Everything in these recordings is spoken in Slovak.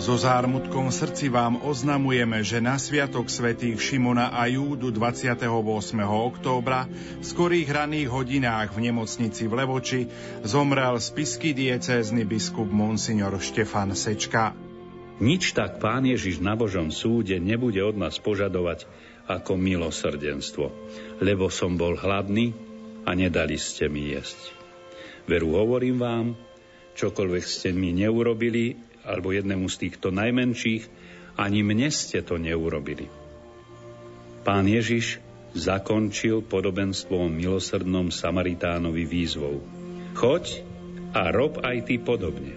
So zármutkom v srdci vám oznamujeme, že na Sviatok svätých Šimona a Júdu 28. októbra v skorých raných hodinách v nemocnici v Levoči zomrel spisky diecézny biskup Monsignor Štefan Sečka. Nič tak Pán Ježiš na Božom súde nebude od nás požadovať ako milosrdenstvo, lebo som bol hladný a nedali ste mi jesť. Veru hovorím vám, čokoľvek ste mi neurobili alebo jednému z týchto najmenších, ani mne ste to neurobili. Pán Ježiš zakončil podobenstvo o milosrdnom Samaritánovi výzvou. Choď a rob aj ty podobne.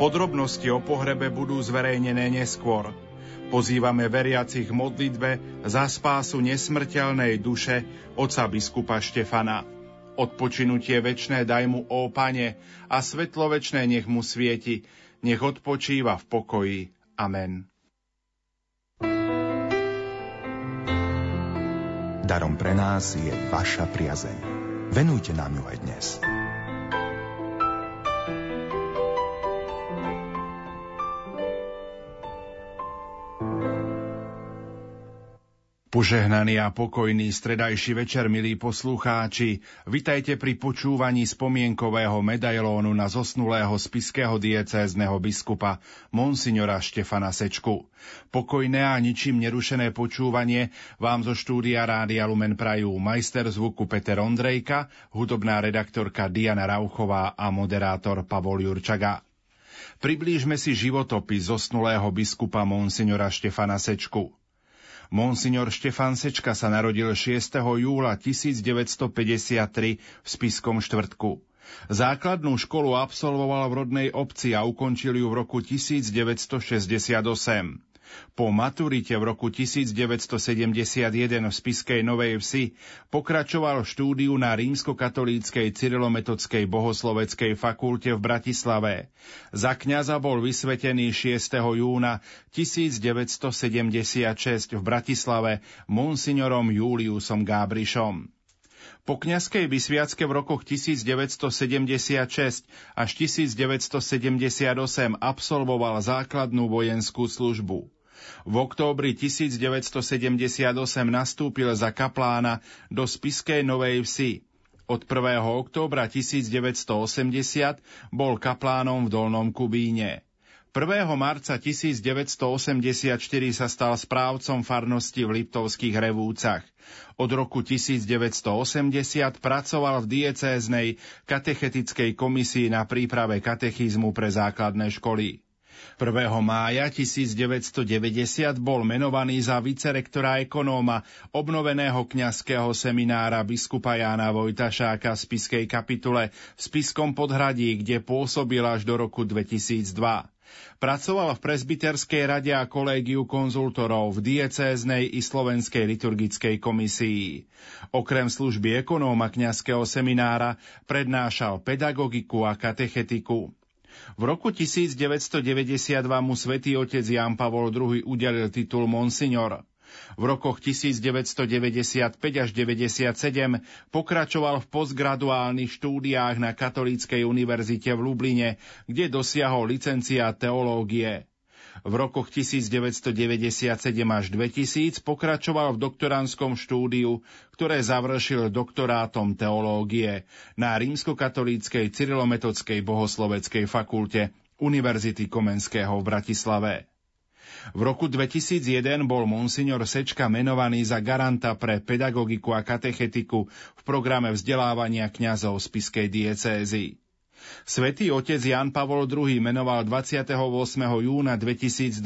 Podrobnosti o pohrebe budú zverejnené neskôr. Pozývame veriacich modlitbe za spásu nesmrteľnej duše oca biskupa Štefana. Odpočinutie večné daj mu, ó Pane, a svetlo večné nech mu svieti, nech odpočíva v pokoji. Amen. Darom pre nás je vaša priazeň. Venujte nám ju aj dnes. Požehnaný a pokojný stredajší večer, milí poslucháči. Vitajte pri počúvaní spomienkového medailónu na zosnulého spiského diecézneho biskupa Monsignora Štefana Sečku. Pokojné a ničím nerušené počúvanie vám zo štúdia Rádia Lumen prajú majster zvuku Peter Ondrejka, hudobná redaktorka Diana Rauchová a moderátor Pavol Jurčaga. Priblížme si životopis zosnulého biskupa Monsignora Štefana Sečku. Monsignor Štefan Sečka sa narodil 6. júla 1953 v Spiskom štvrtku. Základnú školu absolvoval v rodnej obci a ukončil ju v roku 1968. Po maturite v roku 1971 v Spiskej Novej Vsi pokračoval štúdiu na rímskokatolíckej cyrilometodskej bohosloveckej fakulte v Bratislave. Za kňaza bol vysvetený 6. júna 1976 v Bratislave monsignorom Juliusom Gábrišom. Po kňazskej vysviacke v rokoch 1976 až 1978 absolvoval základnú vojenskú službu. V októbri 1978 nastúpil za kaplána do Spiskej Novej Vsi. Od 1. októbra 1980 bol kaplánom v Dolnom Kubíne. 1. marca 1984 sa stal správcom farnosti v Liptovských Revúcach. Od roku 1980 pracoval v diecéznej katechetickej komisii na príprave katechizmu pre základné školy. 1. mája 1990 bol menovaný za vicerektora ekonóma obnoveného kňazského seminára biskupa Jána Vojtašáka v Spiskej kapitule v Spiskom podhradí, kde pôsobil až do roku 2002. Pracoval v presbyterskej rade a kolégiu konzultorov v diecéznej i slovenskej liturgickej komisii. Okrem služby ekonóma kňazského seminára prednášal pedagogiku a katechetiku. V roku 1992 mu svätý otec Jan Pavol II udelil titul Monsignor. V rokoch 1995 až 97 pokračoval v postgraduálnych štúdiách na Katolíckej univerzite v Lubline, kde dosiahol licencia teológie. V rokoch 1997 až 2000 pokračoval v doktoránskom štúdiu, ktoré završil doktorátom teológie na rímskokatolíckej cyrilometodskej bohosloveckej fakulte Univerzity Komenského v Bratislave. V roku 2001 bol monsignor Sečka menovaný za garanta pre pedagogiku a katechetiku v programe vzdelávania kňazov Spiskej diecézy. Svetý otec Jan Pavol II menoval 28. júna 2002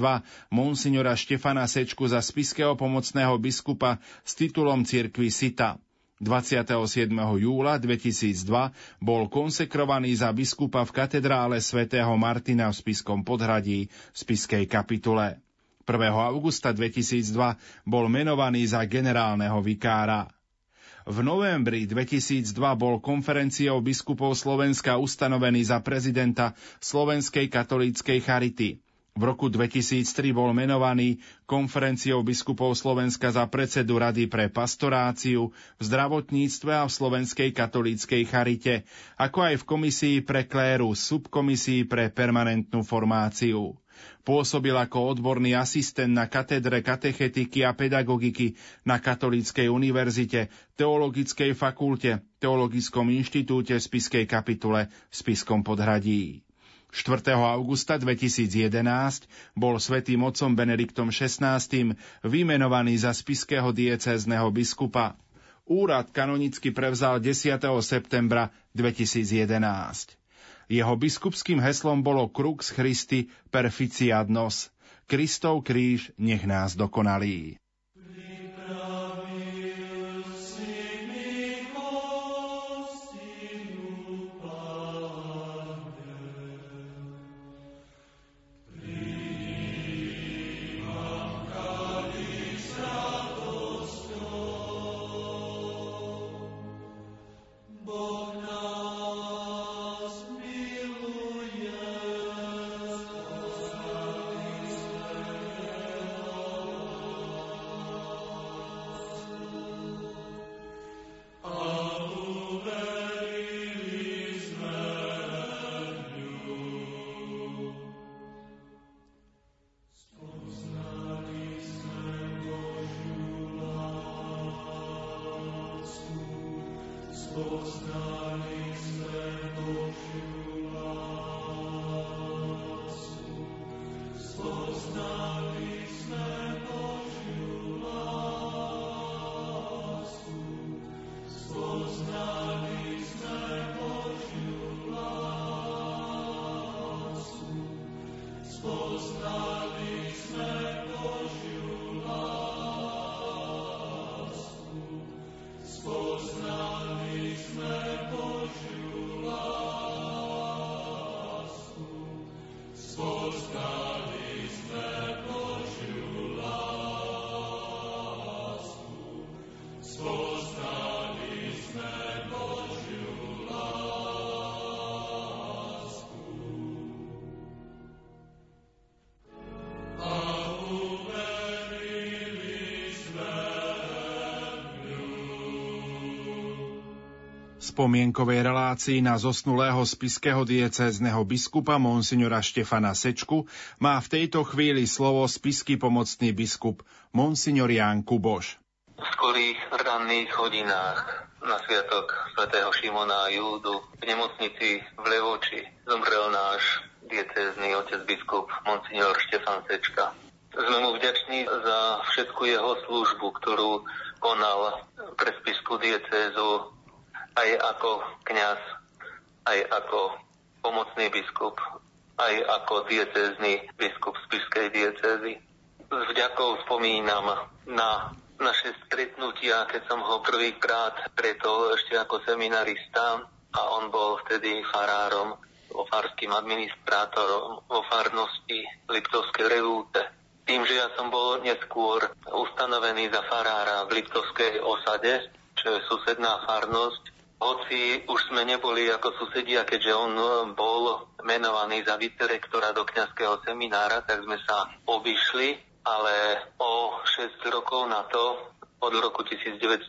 monsignora Štefana Sečku za spiského pomocného biskupa s titulom cirkvi Sita. 27. júla 2002 bol konsekrovaný za biskupa v katedrále svätého Martina v Spiskom podhradí v Spiskej kapitule. 1. augusta 2002 bol menovaný za generálneho vikára. V novembri 2002 bol konferenciou biskupov Slovenska ustanovený za prezidenta Slovenskej katolíckej charity. V roku 2003 bol menovaný konferenciou biskupov Slovenska za predsedu Rady pre pastoráciu v zdravotníctve a v Slovenskej katolíckej charite, ako aj v komisii pre kléru, subkomisii pre permanentnú formáciu. Pôsobil ako odborný asistent na katedre katechetiky a pedagogiky na Katolíckej univerzite, Teologickej fakulte, Teologickom inštitúte v Spiskej kapitule v Spiskom podhradí. 4. augusta 2011 bol svätým otcom Benediktom XVI vymenovaný za spiského diecézneho biskupa. Úrad kanonicky prevzal 10. septembra 2011. Jeho biskupským heslom bolo Crux Christi Perficiat Nos. Kristov kríž nech nás dokonalí. Spomienkovej relácii na zosnulého spiského diecézneho biskupa monsignora Štefana Sečku má v tejto chvíli slovo spisky pomocný biskup monsignor Ján Kuboš. V skorých ranných hodinách na sviatok svätého Šimona a Júdu v nemocnici v Levoči zomrel náš diecézny otec biskup monsignor Štefan Sečka. Sme mu vďační za všetku jeho službu, ktorú konal pre spisku diecézu aj ako kňaz, aj ako pomocný biskup, aj ako diecézny biskup Spišskej diecézy. S vďakou spomínam na naše stretnutia, keď som ho prvýkrát stretol ešte ako seminarista a on bol vtedy farárom, farským administrátorom vo farnosti Liptovskej revúte. Tým, že ja som bol neskôr ustanovený za farára v Liptovskej osade, čo je susedná farnosť, hoci už sme neboli ako susedia, keďže on eh, bol menovaný za vicerektora do kňazského seminára, tak sme sa obišli, ale o 6 rokov na to, od roku 1997,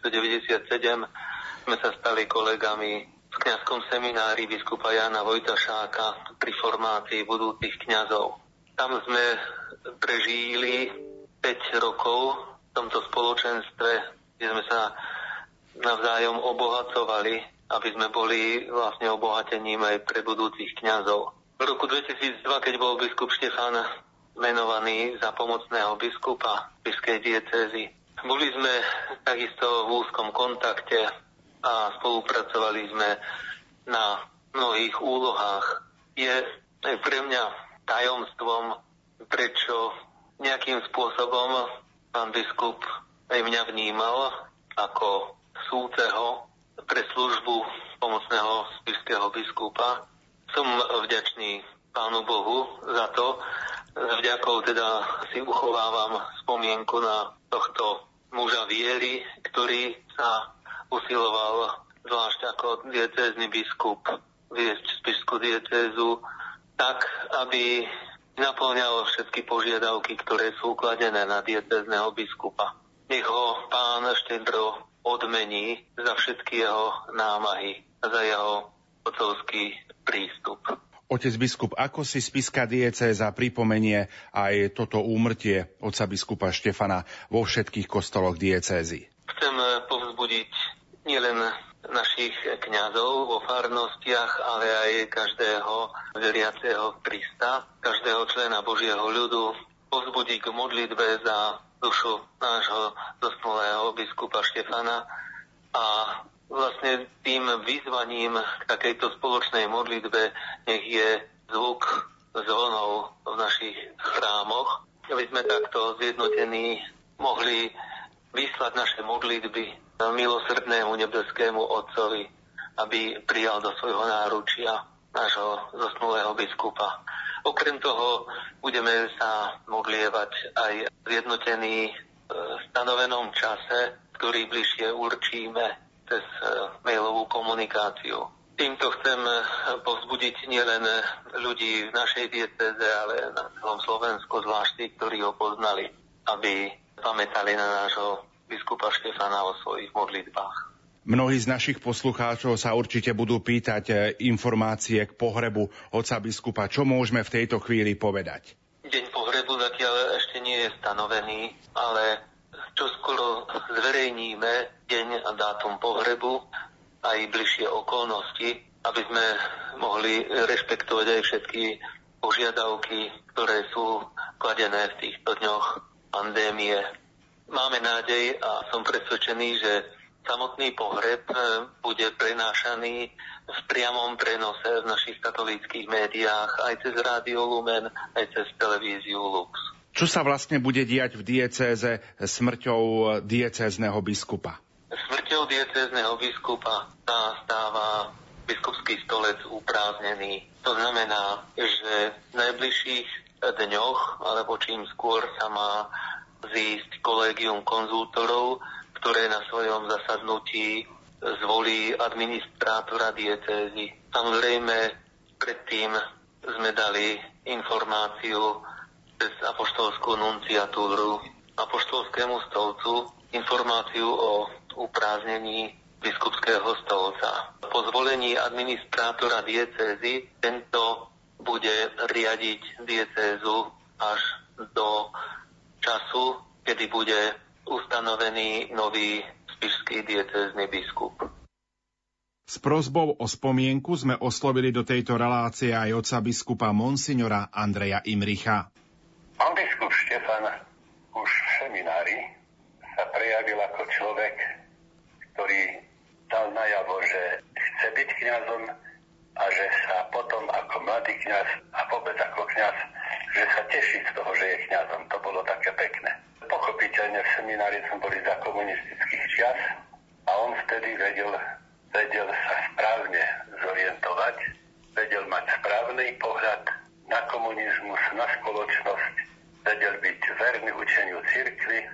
sme sa stali kolegami v kňazskom seminári biskupa Jana Vojtašáka pri formácii budúcich kňazov. Tam sme prežili 5 rokov v tomto spoločenstve, kde sme sa navzájom obohacovali, aby sme boli vlastne obohatením aj pre budúcich kňazov. V roku 2002, keď bol biskup Štefán menovaný za pomocného biskupa Biskej diecézy, boli sme takisto v úzkom kontakte a spolupracovali sme na mnohých úlohách. Je pre mňa tajomstvom, prečo nejakým spôsobom pán biskup aj mňa vnímal ako súceho pre službu pomocného spišského biskupa. Som vďačný Pánu Bohu za to. Vďakou teda si uchovávam spomienku na tohto muža viery, ktorý sa usiloval zvlášť ako diecézny biskup viesť spišskú diecézu tak, aby naplňal všetky požiadavky, ktoré sú kladené na diecezného biskupa. Nech ho pán štedro odmení za všetky jeho námahy, za jeho otcovský prístup. Otec biskup, ako si spiska diecéza pripomenie aj toto úmrtie otca biskupa Štefana vo všetkých kostoloch diecézy? Chcem povzbudiť nielen našich kňazov vo farnostiach, ale aj každého veriaceho Krista, každého člena Božieho ľudu, povzbudiť k modlitbe za dušu nášho zosnulého biskupa Štefana a vlastne tým vyzvaním k takejto spoločnej modlitbe nech je zvuk zvonov v našich chrámoch, aby sme takto zjednotení mohli vyslať naše modlitby milosrdnému nebeskému Otcovi, aby prijal do svojho náručia nášho zosnulého biskupa. Okrem toho budeme sa modlievať aj zjednotení v stanovenom čase, ktorý bližšie určíme cez e, mailovú komunikáciu. Týmto chcem e, povzbudiť nielen ľudí v našej dieceze, ale na celom Slovensku, zvlášť tí, ktorí ho poznali, aby pamätali na nášho biskupa Štefana o svojich modlitbách. Mnohí z našich poslucháčov sa určite budú pýtať e, informácie k pohrebu oca biskupa. Čo môžeme v tejto chvíli povedať? Deň pohrebu zatiaľ ešte nie je stanovený, ale čo skoro zverejníme deň a dátum pohrebu aj bližšie okolnosti, aby sme mohli rešpektovať aj všetky požiadavky, ktoré sú kladené v týchto dňoch pandémie. Máme nádej a som presvedčený, že samotný pohreb e, bude prenášaný v priamom prenose v našich katolíckých médiách aj cez Rádio Lumen, aj cez televíziu Lux. Čo sa vlastne bude diať v diecéze smrťou diecézneho biskupa? Smrťou diecézneho biskupa sa stáva biskupský stolec uprázdnený. To znamená, že v najbližších dňoch, alebo čím skôr sa má zísť kolégium konzultorov, ktoré na svojom zasadnutí zvolí administrátora diecézy. Samozrejme, predtým sme dali informáciu cez apoštolskú nunciatúru apoštolskému stolcu informáciu o upráznení biskupského stolca. Po zvolení administrátora diecézy tento bude riadiť diecézu až do času, kedy bude ustanovený nový spišský diecézny biskup. S prozbou o spomienku sme oslovili do tejto relácie aj oca biskupa Monsignora Andreja Imricha. Pán biskup Štefan už v seminári sa prejavil ako človek, ktorý dal najavo, že chce byť kňazom a že sa potom ako mladý kňaz a vôbec ako kňaz, že sa teší z toho, že je kňazom. To bolo také pekné. Pochopiteľne v seminári sme boli za komunistických čias a on vtedy vedel, vedel sa správne zorientovať, vedel mať správny pohľad na komunizmus, na spoločnosť, vedel byť verný učeniu cirkvy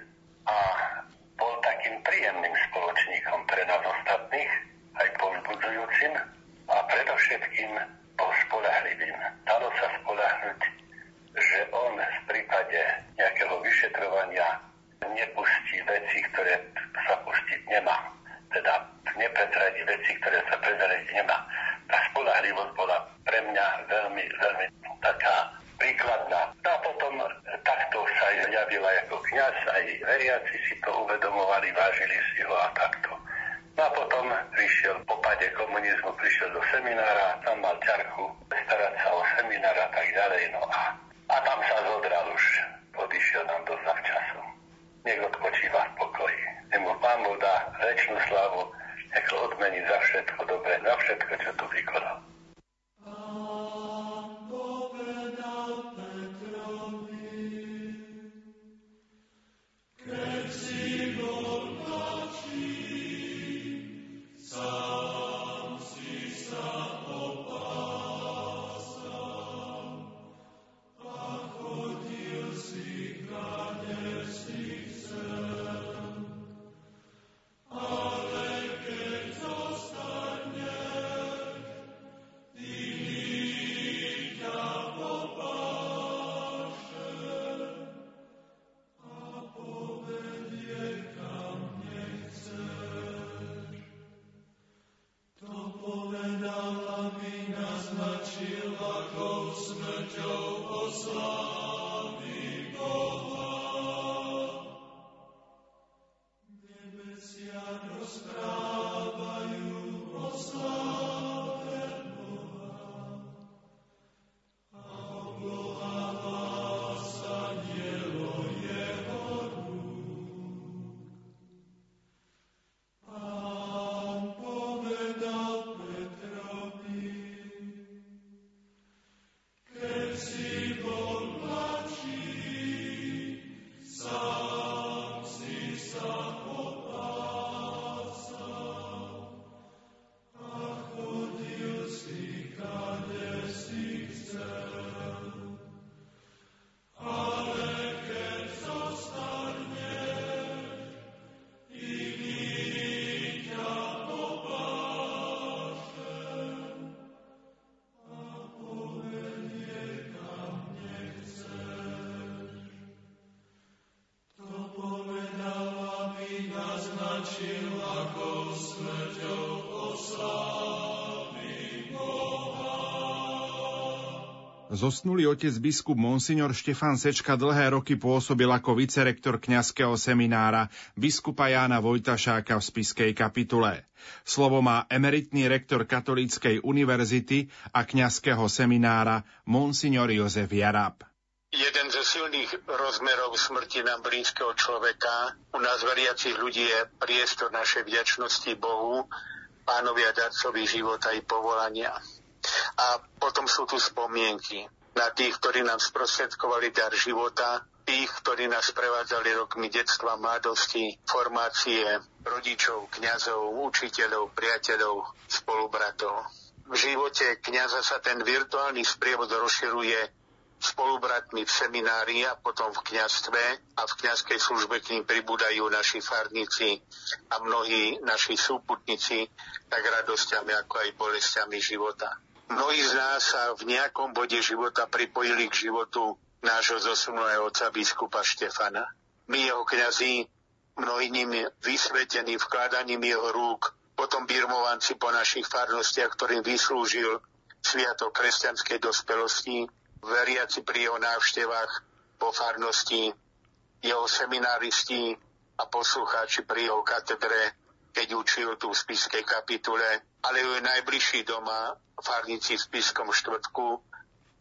Zosnulý otec biskup Monsignor Štefan Sečka dlhé roky pôsobil ako vicerektor kňazského seminára biskupa Jána Vojtašáka v Spiskej kapitule. Slovo má emeritný rektor Katolíckej univerzity a kňazského seminára Monsignor Jozef Jarab. Jeden ze silných rozmerov smrti nám blízkeho človeka u nás veriacich ľudí je priestor našej vďačnosti Bohu, pánovi a darcovi života i povolania. A potom sú tu spomienky na tých, ktorí nám sprostredkovali dar života, tých, ktorí nás prevádzali rokmi detstva, mladosti, formácie, rodičov, kňazov, učiteľov, priateľov, spolubratov. V živote kňaza sa ten virtuálny sprievod rozširuje spolubratmi v seminári a potom v kňazstve a v kňazskej službe k ním pribúdajú naši farníci a mnohí naši súputníci tak radosťami ako aj bolestiami života. Mnohí z nás sa v nejakom bode života pripojili k životu nášho zosnulého otca biskupa Štefana. My jeho kňazí, mnohí nimi vysvetení vkladaním jeho rúk, potom birmovanci po našich farnostiach, ktorým vyslúžil sviatok kresťanskej dospelosti, veriaci pri jeho návštevách po farnosti, jeho semináristi a poslucháči pri jeho katedre, keď učil tu v spiskej kapitule, ale ju najbližší doma, farníci v spiskom štvrtku,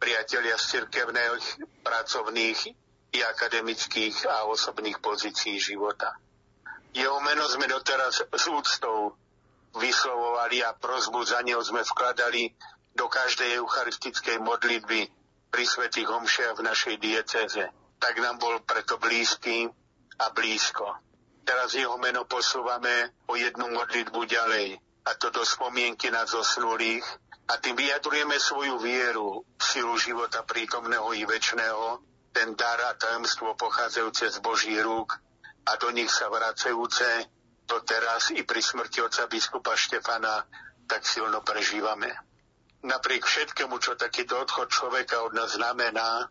priatelia z cirkevných, pracovných i akademických a osobných pozícií života. Jeho meno sme doteraz s úctou vyslovovali a prozbu za neho sme vkladali do každej eucharistickej modlitby pri svetých homšiach v našej dieceze. Tak nám bol preto blízky a blízko. Teraz jeho meno posúvame o jednu modlitbu ďalej a to do spomienky na zosnulých a tým vyjadrujeme svoju vieru v silu života prítomného i väčšného, ten dar a tajomstvo pochádzajúce z Božích rúk a do nich sa vracajúce, to teraz i pri smrti otca biskupa Štefana tak silno prežívame. Napriek všetkému, čo takýto odchod človeka od nás znamená,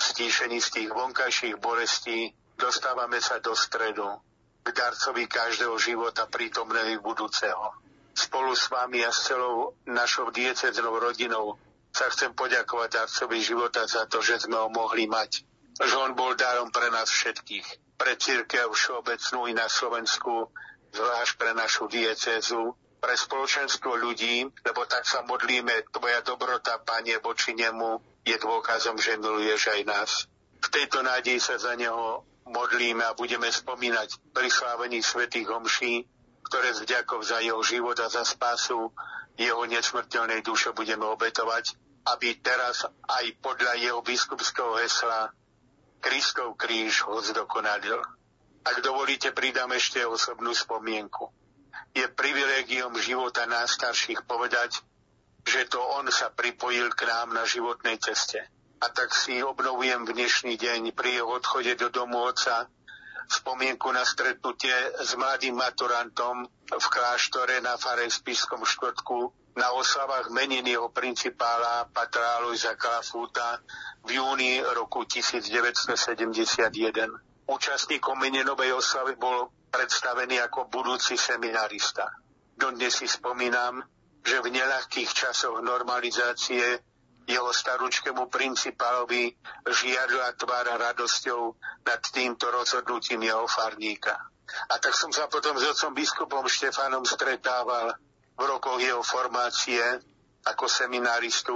stíšení z tých vonkajších bolestí, dostávame sa do stredu, k darcovi každého života prítomného i budúceho spolu s vami a s celou našou dieceznou rodinou sa chcem poďakovať darcovi života za to, že sme ho mohli mať. Že on bol darom pre nás všetkých. Pre církev všeobecnú i na Slovensku, zvlášť pre našu diecezu, pre spoločenstvo ľudí, lebo tak sa modlíme, tvoja dobrota, Panie, voči nemu je dôkazom, že miluješ aj nás. V tejto nádeji sa za neho modlíme a budeme spomínať pri slávení svätých homší ktoré z vďakov za jeho život a za spásu jeho nesmrteľnej duše budeme obetovať, aby teraz aj podľa jeho biskupského hesla Kristov kríž ho zdokonalil. Ak dovolíte, pridám ešte osobnú spomienku. Je privilegium života nás starších povedať, že to on sa pripojil k nám na životnej ceste. A tak si obnovujem v dnešný deň pri jeho odchode do domu oca spomienku na stretnutie s mladým maturantom v kláštore na Farej Spiskom štvrtku na oslavách menin principála Patra Alojza Kalafúta v júni roku 1971. Účastníkom meninovej oslavy bol predstavený ako budúci seminarista. Dodnes si spomínam, že v neľahkých časoch normalizácie jeho staručkému principálovi žiadla tvára radosťou nad týmto rozhodnutím jeho farníka. A tak som sa potom s otcom biskupom Štefanom stretával v rokoch jeho formácie ako seminaristu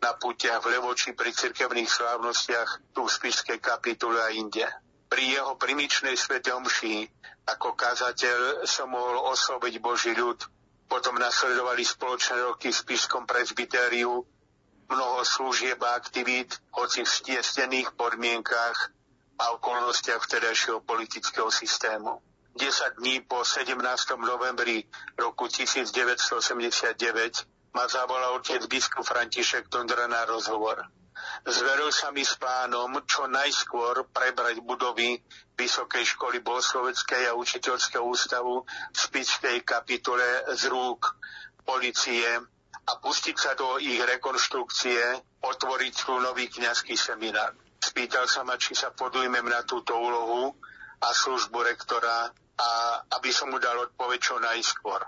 na putiach v Levoči pri cirkevných slávnostiach tu v Spišskej kapitule a inde. Pri jeho primičnej svete omši ako kazateľ som mohol osloviť Boží ľud. Potom nasledovali spoločné roky v Spišskom presbytériu mnoho služieb a aktivít, hoci v stiesnených podmienkách a okolnostiach vtedajšieho politického systému. 10 dní po 17. novembri roku 1989 ma zavolal otec biskup František Tondra na rozhovor. Zveril sa mi s pánom čo najskôr prebrať budovy Vysokej školy bohosloveckej a učiteľského ústavu v Spičkej kapitule z rúk policie a pustiť sa do ich rekonštrukcie, otvoriť tu nový kňazský seminár. Spýtal sa ma, či sa podujmem na túto úlohu a službu rektora a aby som mu dal odpoveď čo najskôr.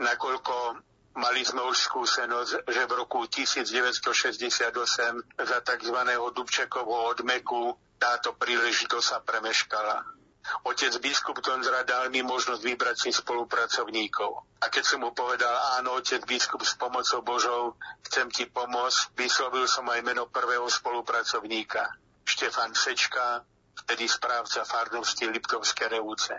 Nakoľko mali sme už skúsenosť, že v roku 1968 za tzv. Dubčekovho odmeku táto príležitosť sa premeškala. Otec biskup Tonzra dal mi možnosť vybrať si spolupracovníkov. A keď som mu povedal, áno, otec biskup s pomocou Božou, chcem ti pomôcť, vyslovil som aj meno prvého spolupracovníka. Štefan Sečka, vtedy správca farnosti Liptovské Revúce.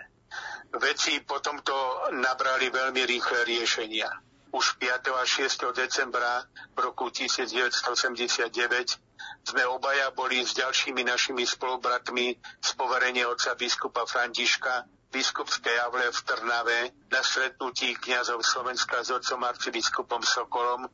Veci potom to nabrali veľmi rýchle riešenia. Už 5. a 6. decembra roku 1989 sme obaja boli s ďalšími našimi spolubratmi z poverenia otca biskupa Františka biskupskej javle v Trnave na stretnutí kňazov Slovenska s otcom arcibiskupom Sokolom,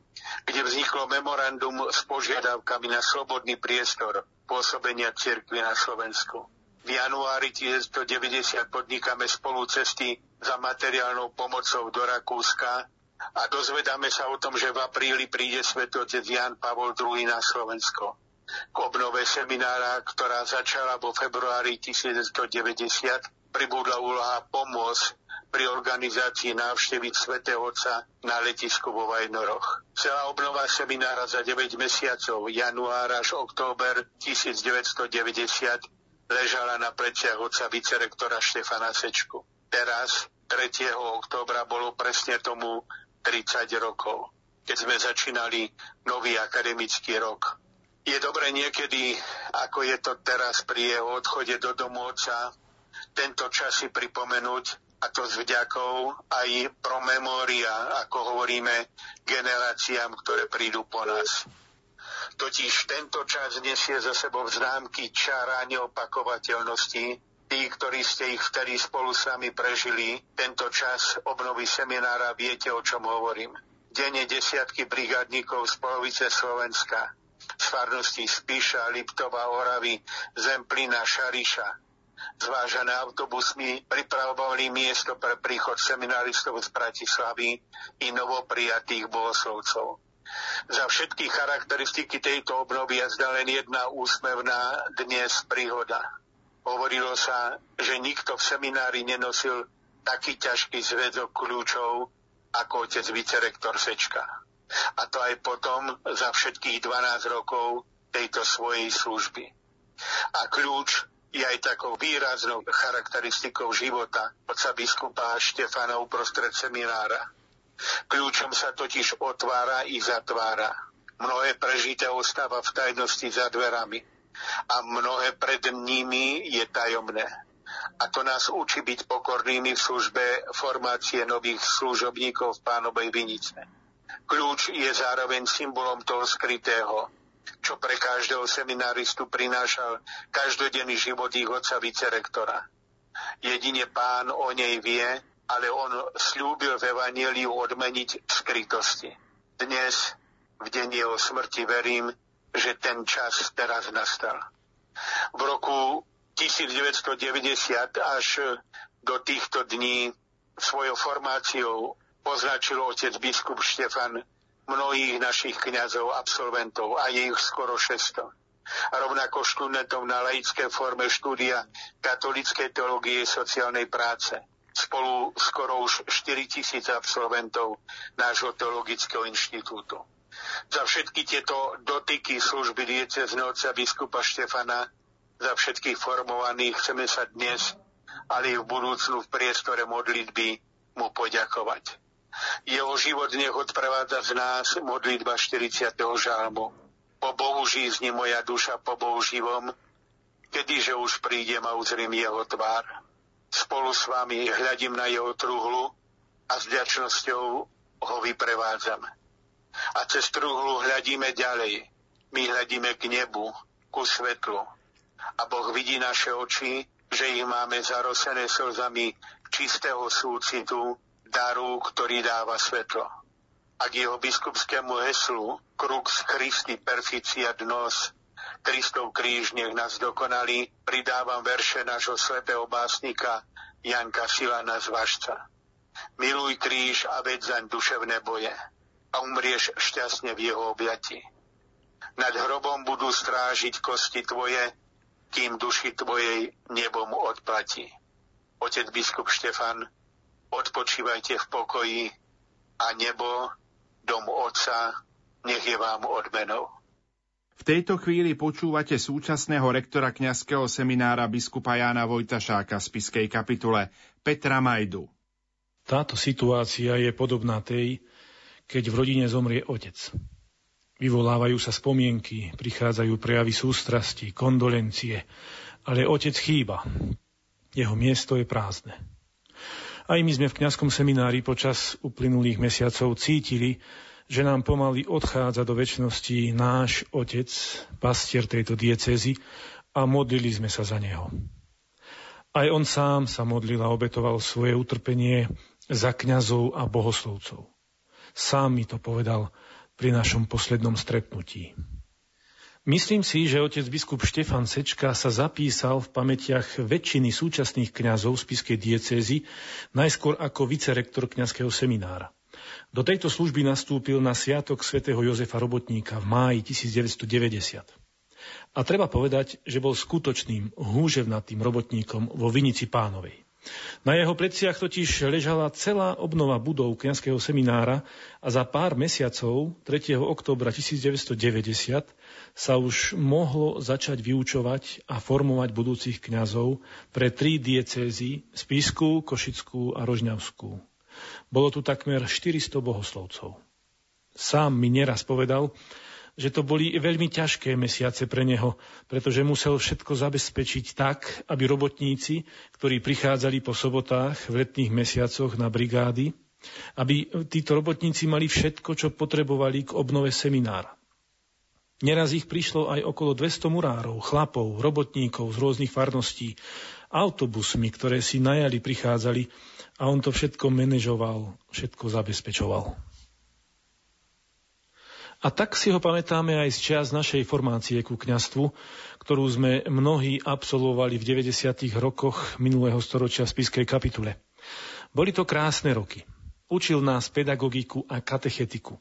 kde vzniklo memorandum s požiadavkami na slobodný priestor pôsobenia cirkvi na Slovensku. V januári 1990 podnikáme spolu cesty za materiálnou pomocou do Rakúska a dozvedáme sa o tom, že v apríli príde svetotec Jan Pavol II na Slovensko k obnove seminára, ktorá začala vo februári 1990, pribudla úloha pomôcť pri organizácii návštevy svätého Otca na letisku vo Vajnoroch. Celá obnova seminára za 9 mesiacov, január až október 1990, ležala na pleciach otca vicerektora Štefana Sečku. Teraz, 3. októbra, bolo presne tomu 30 rokov, keď sme začínali nový akademický rok je dobre niekedy, ako je to teraz pri jeho odchode do domu oca, tento čas si pripomenúť a to s vďakou aj pro memória, ako hovoríme, generáciám, ktoré prídu po nás. Totiž tento čas nesie za sebou známky čara neopakovateľnosti. Tí, ktorí ste ich vtedy spolu s nami prežili, tento čas obnovy seminára, viete, o čom hovorím. Denne desiatky brigádnikov z polovice Slovenska z farnosti Spíša, Liptova, Oravy, Zemplina, Šariša. Zvážané autobusmi pripravovali miesto pre príchod seminaristov z Bratislavy i novoprijatých bohoslovcov. Za všetky charakteristiky tejto obnovy je len jedna úsmevná dnes príhoda. Hovorilo sa, že nikto v seminári nenosil taký ťažký zväzok kľúčov ako otec vicerektor Sečka a to aj potom za všetkých 12 rokov tejto svojej služby. A kľúč je aj takou výraznou charakteristikou života otca biskupa Štefana uprostred seminára. Kľúčom sa totiž otvára i zatvára. Mnohé prežité ostáva v tajnosti za dverami a mnohé pred nimi je tajomné. A to nás učí byť pokornými v službe formácie nových služobníkov v pánovej vinice. Kľúč je zároveň symbolom toho skrytého, čo pre každého seminaristu prinášal každodenný život ich otca vicerektora. Jedine pán o nej vie, ale on slúbil v Evangeliu odmeniť skrytosti. Dnes, v deň jeho smrti, verím, že ten čas teraz nastal. V roku 1990 až do týchto dní svojou formáciou označil otec biskup Štefan mnohých našich kňazov, absolventov a je ich skoro 600. A rovnako študentov na laické forme štúdia katolíckej teológie sociálnej práce. Spolu skoro už 4 tisíc absolventov nášho teologického inštitútu. Za všetky tieto dotyky služby diecezne otca biskupa Štefana, za všetkých formovaných chceme sa dnes, ale i v budúcnu v priestore modlitby mu poďakovať. Jeho život nech odprevádza z nás modlitba 40. žalmu. Po Bohu žízni moja duša po Bohu živom, kedyže už prídem a uzriem jeho tvár. Spolu s vami hľadím na jeho truhlu a s vďačnosťou ho vyprevádzam. A cez truhlu hľadíme ďalej. My hľadíme k nebu, ku svetlu. A Boh vidí naše oči, že ich máme zarosené slzami čistého súcitu daru, ktorý dáva svetlo. A k jeho biskupskému heslu Crux Christi perficiat nos, Kristov kríž nech nás dokonali, pridávam verše nášho svetého básnika Janka Silana z Vašca. Miluj kríž a veď zaň duševné boje a umrieš šťastne v jeho objati. Nad hrobom budú strážiť kosti tvoje, kým duši tvojej nebom odplatí. Otec biskup Štefan, odpočívajte v pokoji a nebo, dom Otca, nech je vám odmenou. V tejto chvíli počúvate súčasného rektora kňazského seminára biskupa Jána Vojtašáka z Piskej kapitule Petra Majdu. Táto situácia je podobná tej, keď v rodine zomrie otec. Vyvolávajú sa spomienky, prichádzajú prejavy sústrasti, kondolencie, ale otec chýba. Jeho miesto je prázdne. Aj my sme v kňazskom seminári počas uplynulých mesiacov cítili, že nám pomaly odchádza do väčšnosti náš otec, pastier tejto diecezy a modlili sme sa za neho. Aj on sám sa modlil a obetoval svoje utrpenie za kňazov a bohoslovcov. Sám mi to povedal pri našom poslednom stretnutí. Myslím si, že otec biskup Štefan Sečka sa zapísal v pamätiach väčšiny súčasných kňazov z Piskej diecézy, najskôr ako vicerektor kňazského seminára. Do tejto služby nastúpil na Sviatok svätého Jozefa Robotníka v máji 1990. A treba povedať, že bol skutočným húževnatým robotníkom vo Vinici pánovej. Na jeho pleciach totiž ležala celá obnova budov kňazského seminára a za pár mesiacov, 3. októbra 1990, sa už mohlo začať vyučovať a formovať budúcich kňazov pre tri diecézy Spisku, Košickú a Rožňavskú. Bolo tu takmer 400 bohoslovcov. Sám mi neraz povedal, že to boli veľmi ťažké mesiace pre neho, pretože musel všetko zabezpečiť tak, aby robotníci, ktorí prichádzali po sobotách v letných mesiacoch na brigády, aby títo robotníci mali všetko, čo potrebovali k obnove seminára. Neraz ich prišlo aj okolo 200 murárov, chlapov, robotníkov z rôznych farností, autobusmi, ktoré si najali prichádzali a on to všetko manažoval, všetko zabezpečoval. A tak si ho pamätáme aj z čas našej formácie ku kňastvu, ktorú sme mnohí absolvovali v 90. rokoch minulého storočia v Spiskej kapitule. Boli to krásne roky. Učil nás pedagogiku a katechetiku.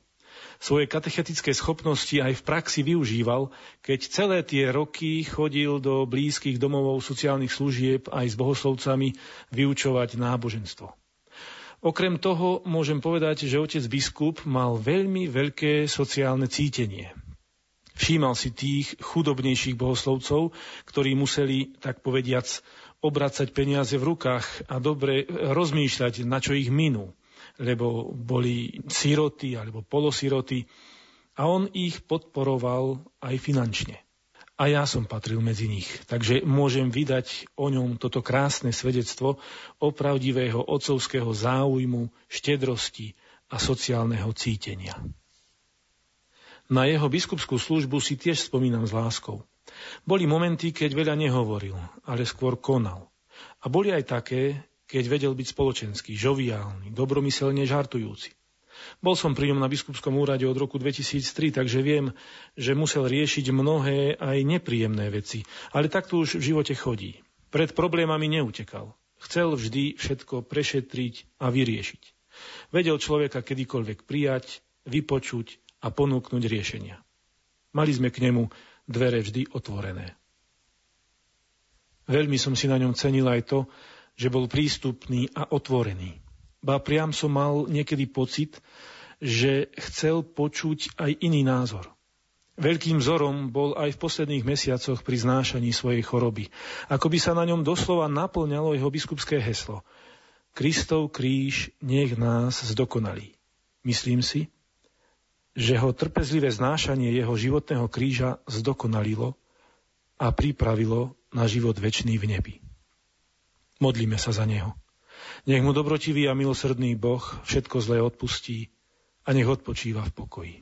Svoje katechetické schopnosti aj v praxi využíval, keď celé tie roky chodil do blízkych domovov sociálnych služieb aj s bohoslovcami vyučovať náboženstvo. Okrem toho môžem povedať, že otec biskup mal veľmi veľké sociálne cítenie. Všímal si tých chudobnejších bohoslovcov, ktorí museli, tak povediac, obracať peniaze v rukách a dobre rozmýšľať, na čo ich minú, lebo boli siroty alebo polosiroty a on ich podporoval aj finančne a ja som patril medzi nich. Takže môžem vydať o ňom toto krásne svedectvo opravdivého otcovského záujmu, štedrosti a sociálneho cítenia. Na jeho biskupskú službu si tiež spomínam s láskou. Boli momenty, keď veľa nehovoril, ale skôr konal. A boli aj také, keď vedel byť spoločenský, žoviálny, dobromyselne žartujúci. Bol som pri ňom na biskupskom úrade od roku 2003, takže viem, že musel riešiť mnohé aj nepríjemné veci. Ale takto už v živote chodí. Pred problémami neutekal. Chcel vždy všetko prešetriť a vyriešiť. Vedel človeka kedykoľvek prijať, vypočuť a ponúknuť riešenia. Mali sme k nemu dvere vždy otvorené. Veľmi som si na ňom cenil aj to, že bol prístupný a otvorený. Ba priam som mal niekedy pocit, že chcel počuť aj iný názor. Veľkým vzorom bol aj v posledných mesiacoch pri znášaní svojej choroby. Ako by sa na ňom doslova naplňalo jeho biskupské heslo. Kristov kríž nech nás zdokonalí. Myslím si, že ho trpezlivé znášanie jeho životného kríža zdokonalilo a pripravilo na život väčší v nebi. Modlíme sa za neho. Nech mu dobrotivý a milosrdný Boh všetko zlé odpustí a nech odpočíva v pokoji.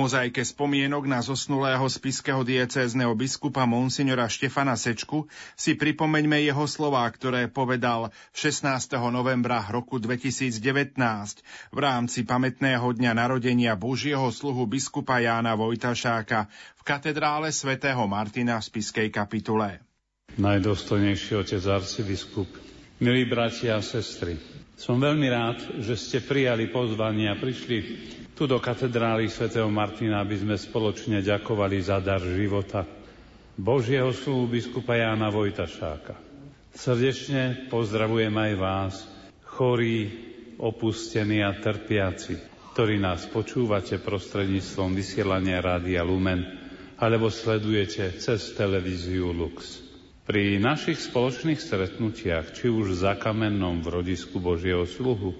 Mozaike spomienok na zosnulého spiského diecézneho biskupa monsignora Štefana Sečku si pripomeňme jeho slová, ktoré povedal 16. novembra roku 2019 v rámci pamätného dňa narodenia Božieho sluhu biskupa Jána Vojtašáka v katedrále svätého Martina v spiskej kapitule. Najdostojnejší otec arcibiskup, milí bratia a sestry, som veľmi rád, že ste prijali pozvanie a prišli tu do katedrály svätého Martina, aby sme spoločne ďakovali za dar života Božieho slúbu biskupa Jána Vojtašáka. Srdečne pozdravujem aj vás, chorí, opustení a trpiaci, ktorí nás počúvate prostredníctvom vysielania Rádia Lumen alebo sledujete cez televíziu Lux. Pri našich spoločných stretnutiach, či už za kamennom v rodisku Božieho sluhu,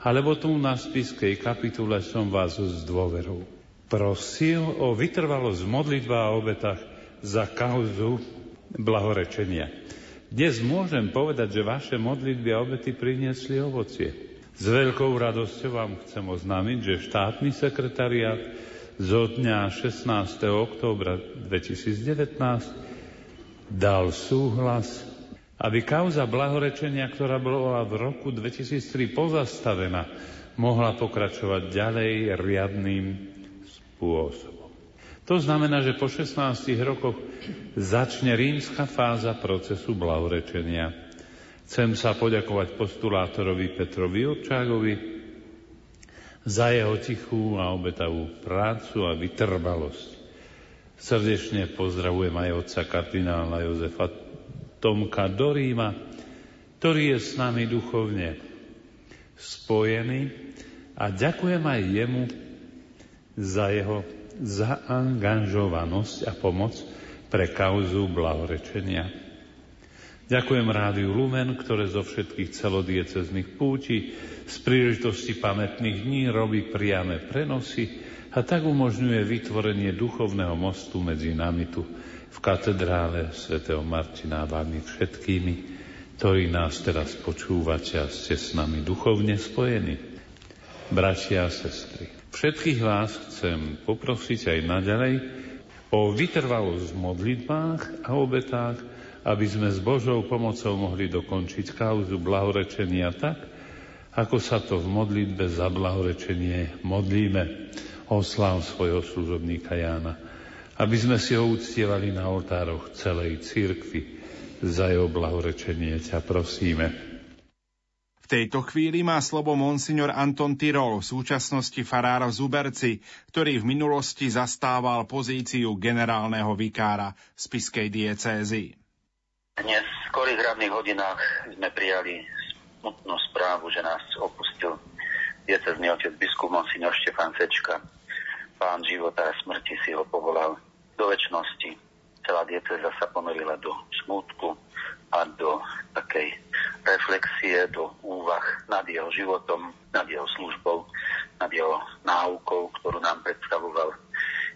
alebo tu na spiskej kapitule som vás s dôverou prosil o vytrvalosť modlitba a obetách za kauzu blahorečenia. Dnes môžem povedať, že vaše modlitby a obety priniesli ovocie. S veľkou radosťou vám chcem oznámiť, že štátny sekretariat zo dňa 16. októbra 2019 dal súhlas aby kauza blahorečenia, ktorá bola v roku 2003 pozastavená, mohla pokračovať ďalej riadným spôsobom. To znamená, že po 16 rokoch začne rímska fáza procesu blahorečenia. Chcem sa poďakovať postulátorovi Petrovi Občágovi za jeho tichú a obetavú prácu a vytrvalosť. Srdečne pozdravujem aj otca kardinála Jozefa Tomka do Ríma, ktorý je s nami duchovne spojený a ďakujem aj jemu za jeho zaangažovanosť a pomoc pre kauzu blahorečenia. Ďakujem Rádiu Lumen, ktoré zo všetkých celodiecezných púti z príležitosti pamätných dní robí priame prenosy a tak umožňuje vytvorenie duchovného mostu medzi nami tu v katedrále svätého Martina a vami všetkými, ktorí nás teraz počúvate a ste s nami duchovne spojení. Bratia a sestry, všetkých vás chcem poprosiť aj naďalej o vytrvalosť v modlitbách a obetách, aby sme s Božou pomocou mohli dokončiť kauzu blahorečenia tak, ako sa to v modlitbe za blahorečenie modlíme. Oslav svojho služobníka Jána aby sme si ho uctievali na oltároch celej cirkvi. Za jeho blahorečenie ťa prosíme. V tejto chvíli má slovo monsignor Anton Tyrol, v súčasnosti farár v Zuberci, ktorý v minulosti zastával pozíciu generálneho vikára z Piskej diecézy. Dnes v skorých ranných hodinách sme prijali smutnú správu, že nás opustil diecezný otec biskup monsignor Štefan Sečka. Pán života a smrti si ho povolal do väčšnosti. Celá dieceza sa ponorila do smútku a do takej reflexie, do úvah nad jeho životom, nad jeho službou, nad jeho náukou, ktorú nám predstavoval,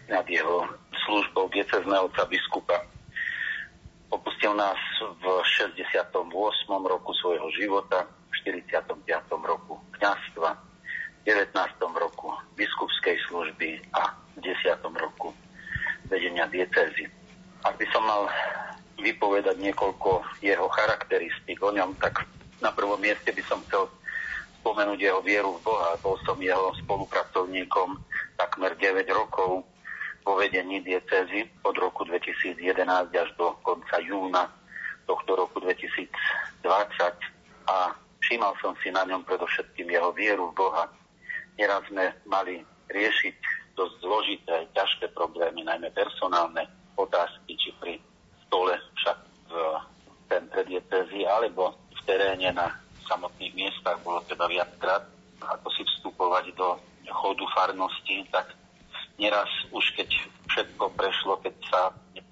nad jeho službou diecezného biskupa. Opustil nás v 68. roku svojho života, v 45. roku kniazstva, v 19. roku biskupskej služby a v 10. roku vedenia diecézy. Ak by som mal vypovedať niekoľko jeho charakteristík o ňom, tak na prvom mieste by som chcel spomenúť jeho vieru v Boha. Bol som jeho spolupracovníkom takmer 9 rokov vo vedení diecézy od roku 2011 až do konca júna tohto roku 2020 a všímal som si na ňom predovšetkým jeho vieru v Boha. Neraz sme mali riešiť dosť zložité, ťažké problémy, najmä personálne otázky, či pri stole však v centre diecezy alebo v teréne na samotných miestach bolo teda viackrát, ako si vstupovať do chodu farnosti, tak neraz už keď všetko prešlo, keď sa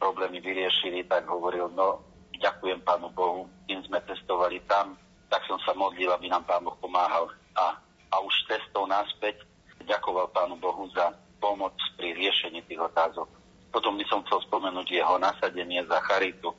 problémy vyriešili, tak hovoril, no ďakujem Pánu Bohu, kým sme testovali tam, tak som sa modlil, aby nám Pán Boh pomáhal. A, a už cestou naspäť ďakoval Pánu Bohu za pomoc pri riešení tých otázok. Potom by som chcel spomenúť jeho nasadenie za charitu.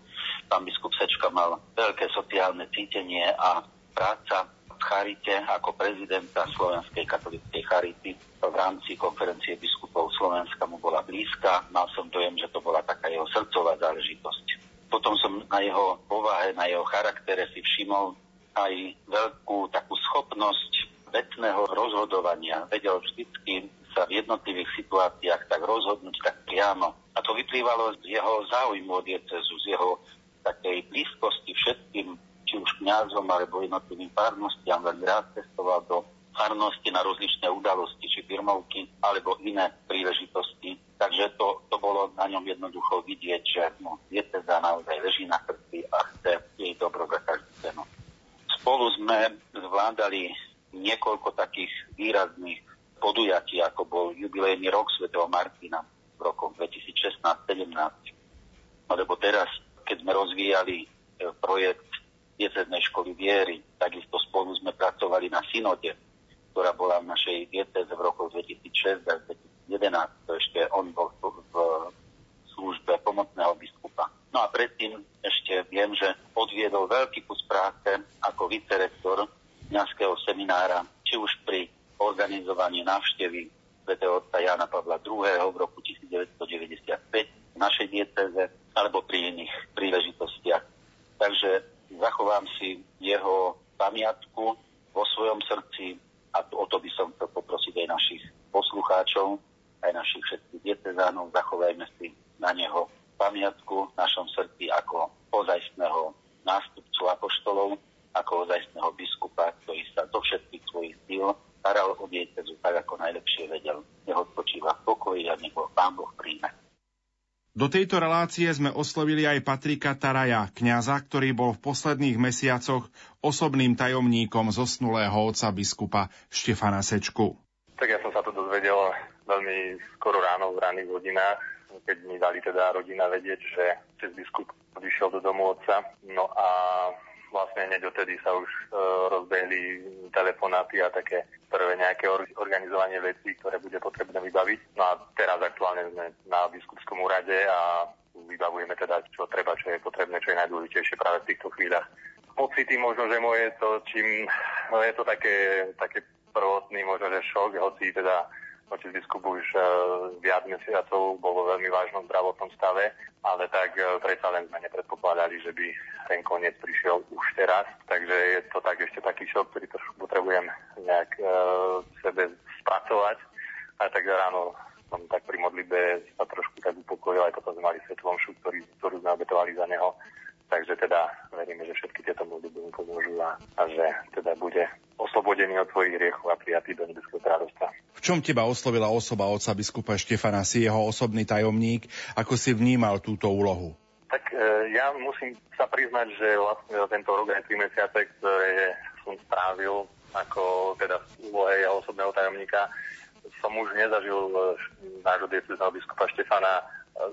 Pán biskup Sečka mal veľké sociálne cítenie a práca v Charite ako prezidenta Slovenskej katolíckej Charity v rámci konferencie biskupov Slovenska mu bola blízka. Mal som dojem, že to bola taká jeho srdcová záležitosť. Potom som na jeho povahe, na jeho charaktere si všimol aj veľkú takú schopnosť vecného rozhodovania. Vedel vždycky sa v jednotlivých situáciách tak rozhodnúť tak priamo. A to vyplývalo z jeho záujmu od diecezu, z jeho takej blízkosti všetkým či už kňazom alebo jednotlivým farnostiam, veľmi rád cestoval do farnosti na rozličné udalosti, či firmovky, alebo iné príležitosti. Takže to, to bolo na ňom jednoducho vidieť, že no, dieceza naozaj leží na srdci a chce jej dobro za každú cenu. Spolu sme zvládali niekoľko takých výrazných podujatí, ako bol jubilejný rok svätého Martina v rokoch 2016-17. Lebo teraz, keď sme rozvíjali e, projekt dieceznej školy viery. Takisto spolu sme pracovali na synode, ktorá bola v našej dieceze v rokoch 2006 a 2011. To ešte on bol v službe pomocného biskupa. No a predtým ešte viem, že odviedol veľký kus práce ako vicerektor kniazského seminára, či už pri organizovaní návštevy svätého otca Jana Pavla II. v roku 1995 v našej dieceze alebo pri iných príležitostiach. Takže zachovám si jeho pamiatku vo svojom srdci a o to by som chcel poprosiť aj našich poslucháčov, aj našich všetkých diecezánov, zachovajme si na neho pamiatku v našom srdci ako ozajstného nástupcu apoštolov, ako ozajstného biskupa, ktorý sa do všetkých svojich síl staral o diecezu tak, ako najlepšie vedel. Neho spočíva v pokoji a nech ho Pán Boh príjme. Do tejto relácie sme oslovili aj Patrika Taraja, kňaza, ktorý bol v posledných mesiacoch osobným tajomníkom zosnulého otca biskupa Štefana Sečku. Tak ja som sa to dozvedel veľmi skoro ráno v ranných hodinách, keď mi dali teda rodina vedieť, že cez biskup odišiel do domu otca. No a vlastne hneď odtedy sa už e, rozbehli telefonáty a také prvé nejaké organizovanie vecí, ktoré bude potrebné vybaviť. No a teraz aktuálne sme na biskupskom úrade a vybavujeme teda, čo treba, čo je potrebné, čo je najdôležitejšie práve v týchto chvíľach. Že moje to, čím, no je to také, také prvotný možno, že šok, hoci teda Otec biskup už uh, viac mesiacov bol vo veľmi vážnom zdravotnom stave, ale tak uh, predsa len sme nepredpokladali, že by ten koniec prišiel už teraz. Takže je to tak ešte taký šok, ktorý trošku potrebujem nejak uh, sebe spracovať. A tak ráno som tak pri modlitbe sa trošku tak upokojil, aj potom sme mali svetlom šu, ktorý, ktorú sme obetovali za neho. Takže teda veríme, že všetky tieto modlitby mu pomôžu a, a že teda bude oslobodený od svojich hriechov a prijatý do nebeského kráľovstva. V čom teba oslovila osoba otca biskupa Štefana, si jeho osobný tajomník, ako si vnímal túto úlohu? Tak e, ja musím sa priznať, že vlastne tento rok aj 3 mesiace, ktoré som strávil ako teda v úlohe jeho osobného tajomníka, som už nezažil e, nášho diecezného biskupa Štefana e,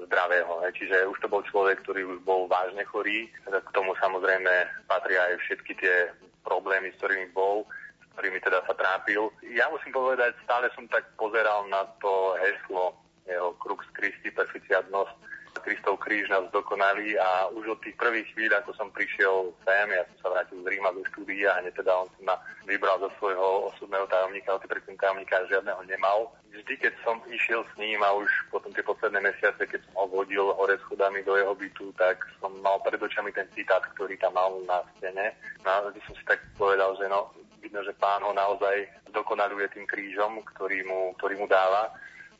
zdravého. Čiže už to bol človek, ktorý už bol vážne chorý. K tomu samozrejme patria aj všetky tie problémy, s ktorými bol, ktorými teda sa trápil. Ja musím povedať, stále som tak pozeral na to heslo jeho Crux Christi Perficiadnosť, Kristov kríž nás dokonali a už od tých prvých chvíľ, ako som prišiel sem, ja som sa vrátil z Ríma do štúdia a teda on si ma vybral zo svojho osobného tajomníka, ale predtým tajomníka žiadneho nemal. Vždy, keď som išiel s ním a už potom tie posledné mesiace, keď som ho vodil hore schodami do jeho bytu, tak som mal pred očami ten citát, ktorý tam mal na stene. No a som si tak povedal, že no, vidno, že pán ho naozaj dokonaluje tým krížom, ktorý mu, ktorý mu dáva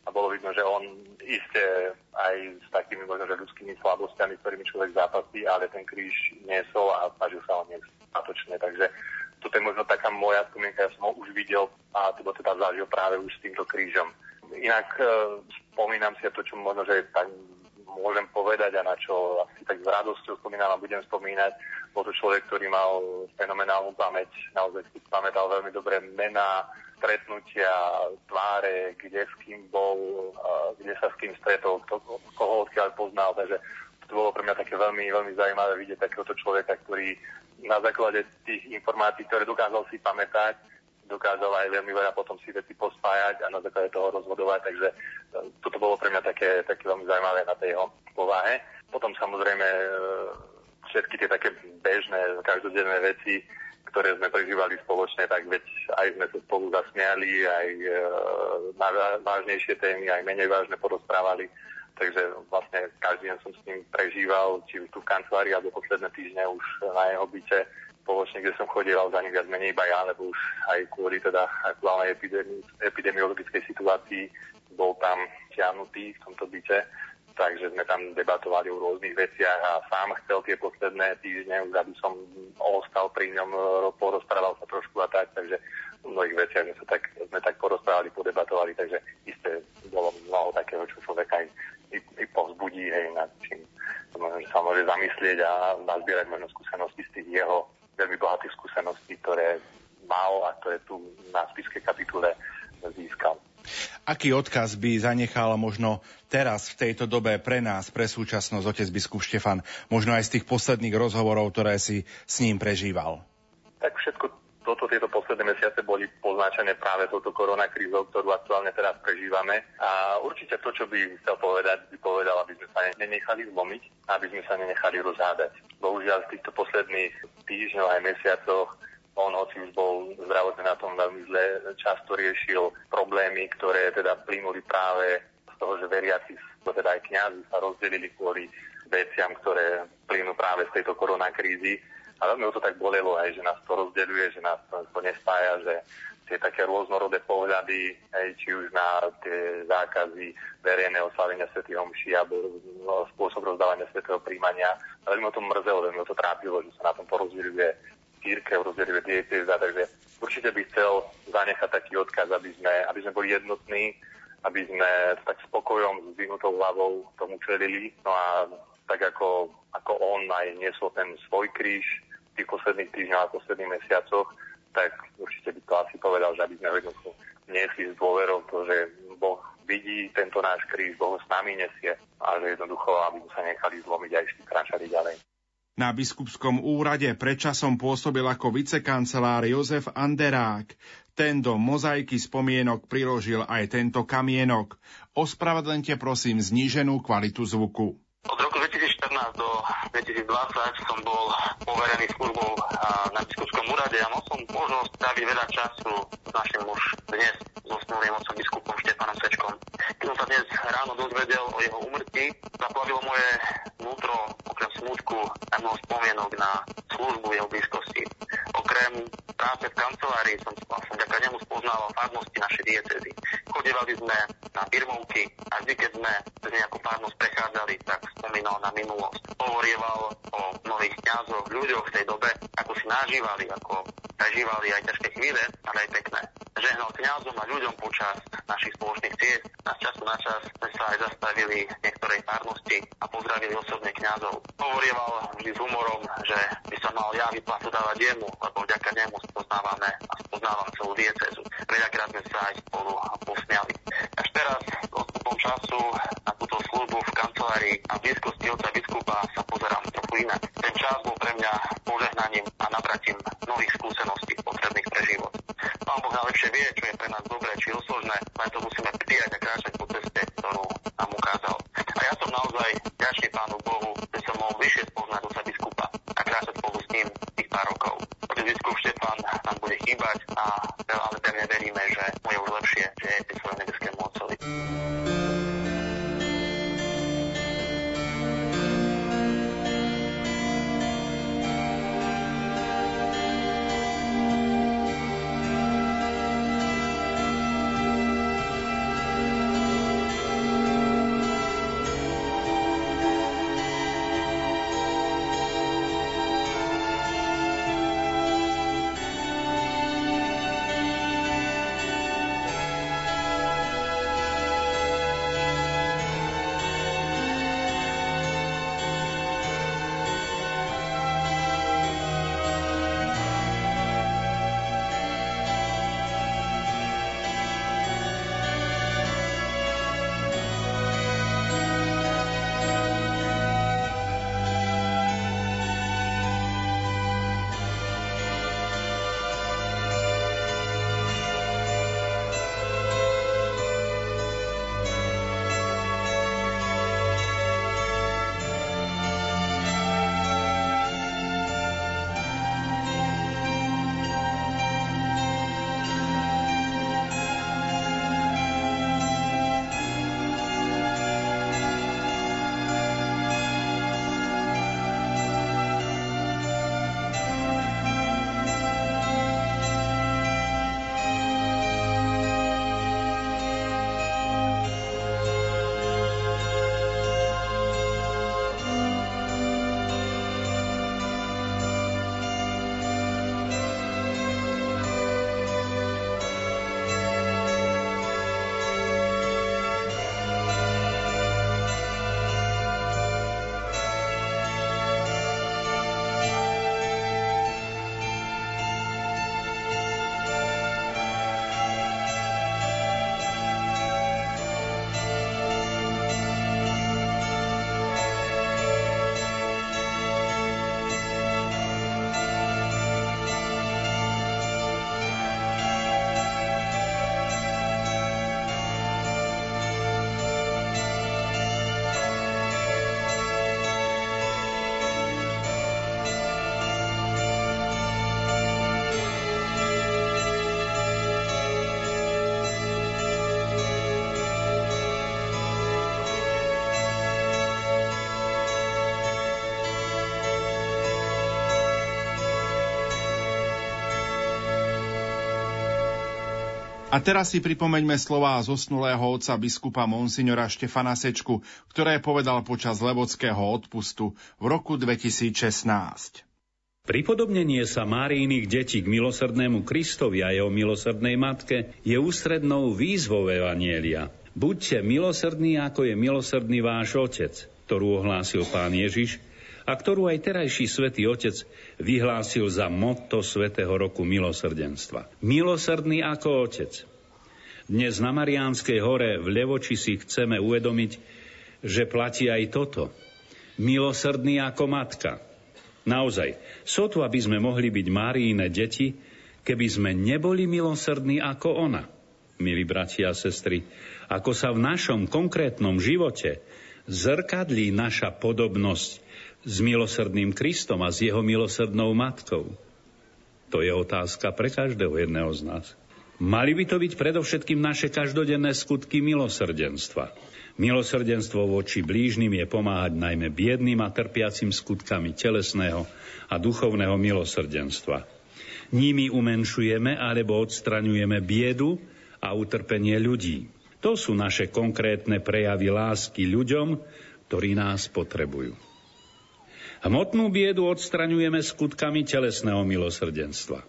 a bolo vidno, že on iste aj s takými možno, že ľudskými slabosťami, ktorými človek zápasí, ale ten kríž niesol a snažil sa ho niesť statočne. Takže toto je možno taká moja spomienka, ja som ho už videl a to teda zažil práve už s týmto krížom. Inak e, spomínam si to, čo možno, že tak môžem povedať a na čo asi tak s radosťou spomínam a budem spomínať. Bol to človek, ktorý mal fenomenálnu pamäť, naozaj si pamätal veľmi dobré mená, stretnutia, tváre, kde s kým bol, kde sa s kým stretol, kto, koho odkiaľ poznal. Takže to bolo pre mňa také veľmi, veľmi zaujímavé vidieť takéhoto človeka, ktorý na základe tých informácií, ktoré dokázal si pamätať, dokázal aj veľmi veľa potom si veci pospájať a na základe toho rozhodovať, takže e, toto bolo pre mňa také, také veľmi zaujímavé na tej jeho povahe. Potom samozrejme e, všetky tie také bežné, každodenné veci, ktoré sme prežívali spoločne, tak veď aj sme sa spolu zasmiali, aj e, vážnejšie témy, aj menej vážne porozprávali. Takže vlastne každý deň som s ním prežíval, či už tu v kancelárii, alebo posledné týždne už na jeho byte spoločne, kde som chodieval za ním viac menej iba ja, lebo už aj kvôli teda aktuálnej epidemi- epidemiologickej situácii bol tam ťahnutý v tomto byte takže sme tam debatovali o rôznych veciach a sám chcel tie posledné týždne, aby som ostal pri ňom, porozprával sa trošku a tak, takže v mnohých veciach sme sa tak, sme tak porozprávali, podebatovali, takže isté bolo mnoho takého, čo človeka aj i, i povzbudí, hej, nad čím sa môže zamyslieť a nazbierať možno skúsenosti z tých jeho veľmi bohatých skúseností, ktoré mal a ktoré tu na spiskej kapitule získal. Aký odkaz by zanechal možno teraz v tejto dobe pre nás, pre súčasnosť otec biskup Štefan, možno aj z tých posledných rozhovorov, ktoré si s ním prežíval? Tak všetko toto, tieto posledné mesiace boli poznačené práve touto koronakrízou, ktorú aktuálne teraz prežívame. A určite to, čo by chcel povedať, by povedal, aby sme sa nenechali zlomiť, aby sme sa nenechali rozhádať. Bohužiaľ, v týchto posledných týždňoch aj mesiacoch on, hoci už bol zdravotne na tom veľmi zle, často riešil problémy, ktoré teda plynuli práve z toho, že veriaci, teda aj kňazi sa rozdelili kvôli veciam, ktoré plynú práve z tejto koronakrízy. A veľmi to tak bolelo aj, že nás to rozdeľuje, že nás to, to nespája, že tie také rôznorodé pohľady, aj, či už na tie zákazy verejného slavenia Sv. Homši alebo no, spôsob rozdávania Sv. príjmania. Veľmi o tom mrzelo, veľmi o to trápilo, že sa na tom porozdeľuje církev, rozdeluje dieceza, takže určite by chcel zanechať taký odkaz, aby sme, aby sme boli jednotní, aby sme tak spokojom, s vyhnutou hlavou tomu čelili. No a tak ako, ako on aj niesol ten svoj kríž v tých posledných týždňoch a posledných mesiacoch, tak určite by to asi povedal, že aby sme jednoducho niesli s dôverou že Boh vidí tento náš kríž, Boh s nami nesie a že jednoducho, aby sme sa nechali zlomiť a išli kráčali ďalej. Na biskupskom úrade predčasom pôsobil ako vicekancelár Jozef Anderák. Ten do mozaiky spomienok priložil aj tento kamienok. Ospravedlňte prosím zníženú kvalitu zvuku. Od roku 2014 do 2020 som bol poverený službou na biskupskom úrade a mal som možnosť stráviť veľa času s našim už dnes zosnulým otcom biskupom Štefanom Sečkom. Keď som sa dnes ráno dozvedel o jeho úmrtí, zaplavilo moje vnútro okrem smutku a mnoho spomienok na službu jeho blízkosti. Okrem práce v kancelárii som vlastne vďaka nemu spoznal farnosti našej diecezy. Chodívali sme na birmovky a vždy, keď sme z nejakú farnosť prechádzali, tak spomínal na minulosť. Hovorieval o mnohých kňazoch, ľuďoch v tej dobe, ako si nažívali, ako prežívali aj ťažké chvíle, ale aj pekné. Žehnal kňazom a ľuďom počas našich spoločných ciest. Na času na čas sme sa aj zastavili v niektorej farnosti a pozdravili osobne kňazov. Hovorieval vždy s humorom, že by sa mal ja vyplatu dávať jemu, lebo vďaka nemu spoznávame a spoznávam celú diecezu. Veľakrát sme sa aj spolu posmiali. Až teraz, odstupom času na túto službu v kancelárii a v blízkosti oca biskupa sa pozerám trochu inak. Ten čas bol pre mňa požehnaním a nabratím nových skúseností potrebných pre život. Pán Boh najlepšie vie, čo je pre nás dobré či osložné, len to musíme prijať a kráčať po ceste, ktorú nám ukázal. A ja som naozaj ďačný Pánu Bohu, že som mohol vyššie spoznať oca biskupa a kráčať spolu s ním tých pár rokov. Otec biskup Štefan nám bude chýbať a ale pevne veríme, že mu je už lepšie, že je pri svojom nebeskému otcovi. A teraz si pripomeňme slová zosnulého otca biskupa Monsignora Štefana Sečku, ktoré povedal počas Levodského odpustu v roku 2016. Pripodobnenie sa Márijných detí k milosrdnému Kristovi a jeho milosrdnej matke je ústrednou výzvou Evanielia. Buďte milosrdní, ako je milosrdný váš Otec, ktorú ohlásil pán Ježiš a ktorú aj terajší svätý Otec vyhlásil za motto Svetého roku milosrdenstva. Milosrdný ako Otec. Dnes na Mariánskej hore v Levoči si chceme uvedomiť, že platí aj toto. Milosrdný ako matka. Naozaj, sotu, aby sme mohli byť Máriine deti, keby sme neboli milosrdní ako ona. Milí bratia a sestry, ako sa v našom konkrétnom živote zrkadlí naša podobnosť s milosrdným Kristom a s jeho milosrdnou matkou? To je otázka pre každého jedného z nás. Mali by to byť predovšetkým naše každodenné skutky milosrdenstva. Milosrdenstvo voči blížnym je pomáhať najmä biedným a trpiacim skutkami telesného a duchovného milosrdenstva. Nimi umenšujeme alebo odstraňujeme biedu a utrpenie ľudí. To sú naše konkrétne prejavy lásky ľuďom, ktorí nás potrebujú. Hmotnú biedu odstraňujeme skutkami telesného milosrdenstva.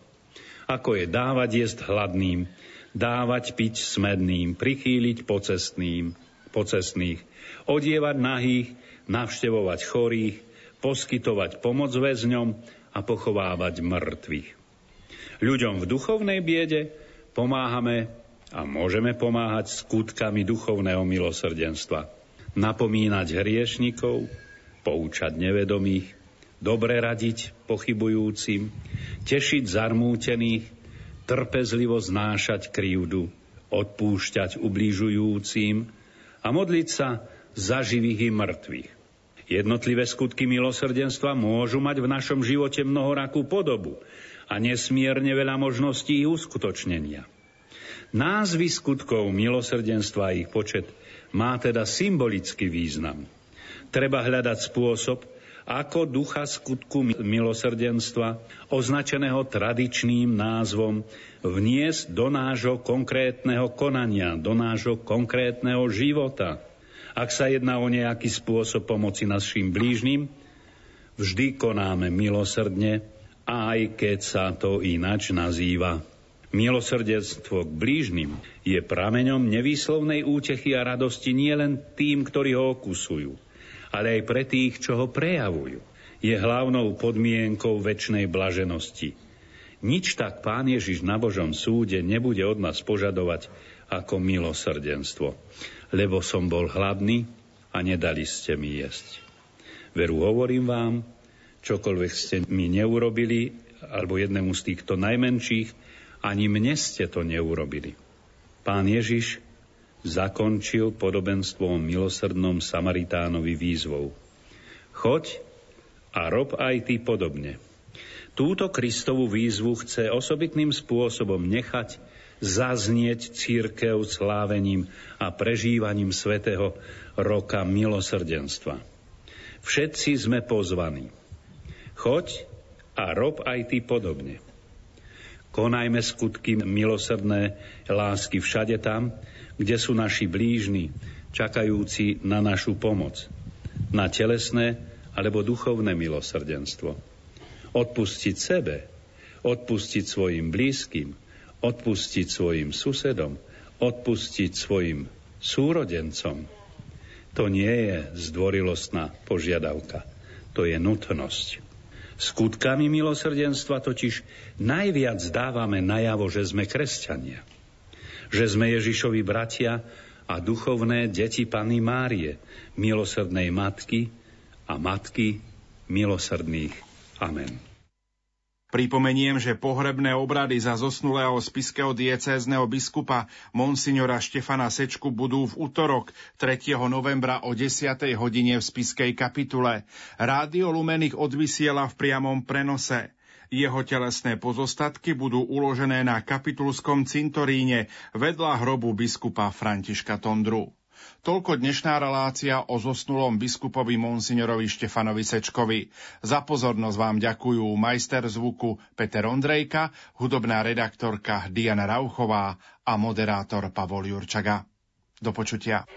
Ako je dávať jesť hladným, dávať piť smedným, prichýliť pocestným, pocestných, odievať nahých, navštevovať chorých, poskytovať pomoc väzňom a pochovávať mŕtvych. Ľuďom v duchovnej biede pomáhame a môžeme pomáhať skutkami duchovného milosrdenstva. Napomínať hriešnikov, poučať nevedomých, dobre radiť pochybujúcim, tešiť zarmútených, trpezlivo znášať krivdu, odpúšťať ubližujúcim a modliť sa za živých i mŕtvych. Jednotlivé skutky milosrdenstva môžu mať v našom živote mnohorakú podobu a nesmierne veľa možností ich uskutočnenia. Názvy skutkov milosrdenstva a ich počet má teda symbolický význam – Treba hľadať spôsob, ako ducha skutku milosrdenstva, označeného tradičným názvom, vniesť do nášho konkrétneho konania, do nášho konkrétneho života. Ak sa jedná o nejaký spôsob pomoci našim blížnym, vždy konáme milosrdne, aj keď sa to ináč nazýva. Milosrdenstvo k blížnym je prameňom nevýslovnej útechy a radosti nielen tým, ktorí ho okusujú, ale aj pre tých, čo ho prejavujú. Je hlavnou podmienkou väčšnej blaženosti. Nič tak Pán Ježiš na Božom súde nebude od nás požadovať ako milosrdenstvo, lebo som bol hladný a nedali ste mi jesť. Veru hovorím vám, čokoľvek ste mi neurobili, alebo jednému z týchto najmenších, ani mne ste to neurobili. Pán Ježiš zakončil podobenstvo o milosrdnom Samaritánovi výzvou. Choď a rob aj ty podobne. Túto Kristovú výzvu chce osobitným spôsobom nechať zaznieť církev slávením a prežívaním svätého roka milosrdenstva. Všetci sme pozvaní. Choď a rob aj ty podobne. Konajme skutky milosrdné lásky všade tam, kde sú naši blížni, čakajúci na našu pomoc, na telesné alebo duchovné milosrdenstvo. Odpustiť sebe, odpustiť svojim blízkym, odpustiť svojim susedom, odpustiť svojim súrodencom. To nie je zdvorilostná požiadavka, to je nutnosť. Skutkami milosrdenstva totiž najviac dávame najavo, že sme kresťania – že sme Ježišovi bratia a duchovné deti Pany Márie, milosrdnej matky a matky milosrdných. Amen. Pripomeniem, že pohrebné obrady za zosnulého spiského diecézneho biskupa Monsignora Štefana Sečku budú v útorok 3. novembra o 10. hodine v spiskej kapitule. Rádio Lumen ich odvysiela v priamom prenose. Jeho telesné pozostatky budú uložené na kapitulskom cintoríne vedľa hrobu biskupa Františka Tondru. Toľko dnešná relácia o zosnulom biskupovi monsignorovi Štefanovi Sečkovi. Za pozornosť vám ďakujú majster zvuku Peter Ondrejka, hudobná redaktorka Diana Rauchová a moderátor Pavol Jurčaga. Do počutia.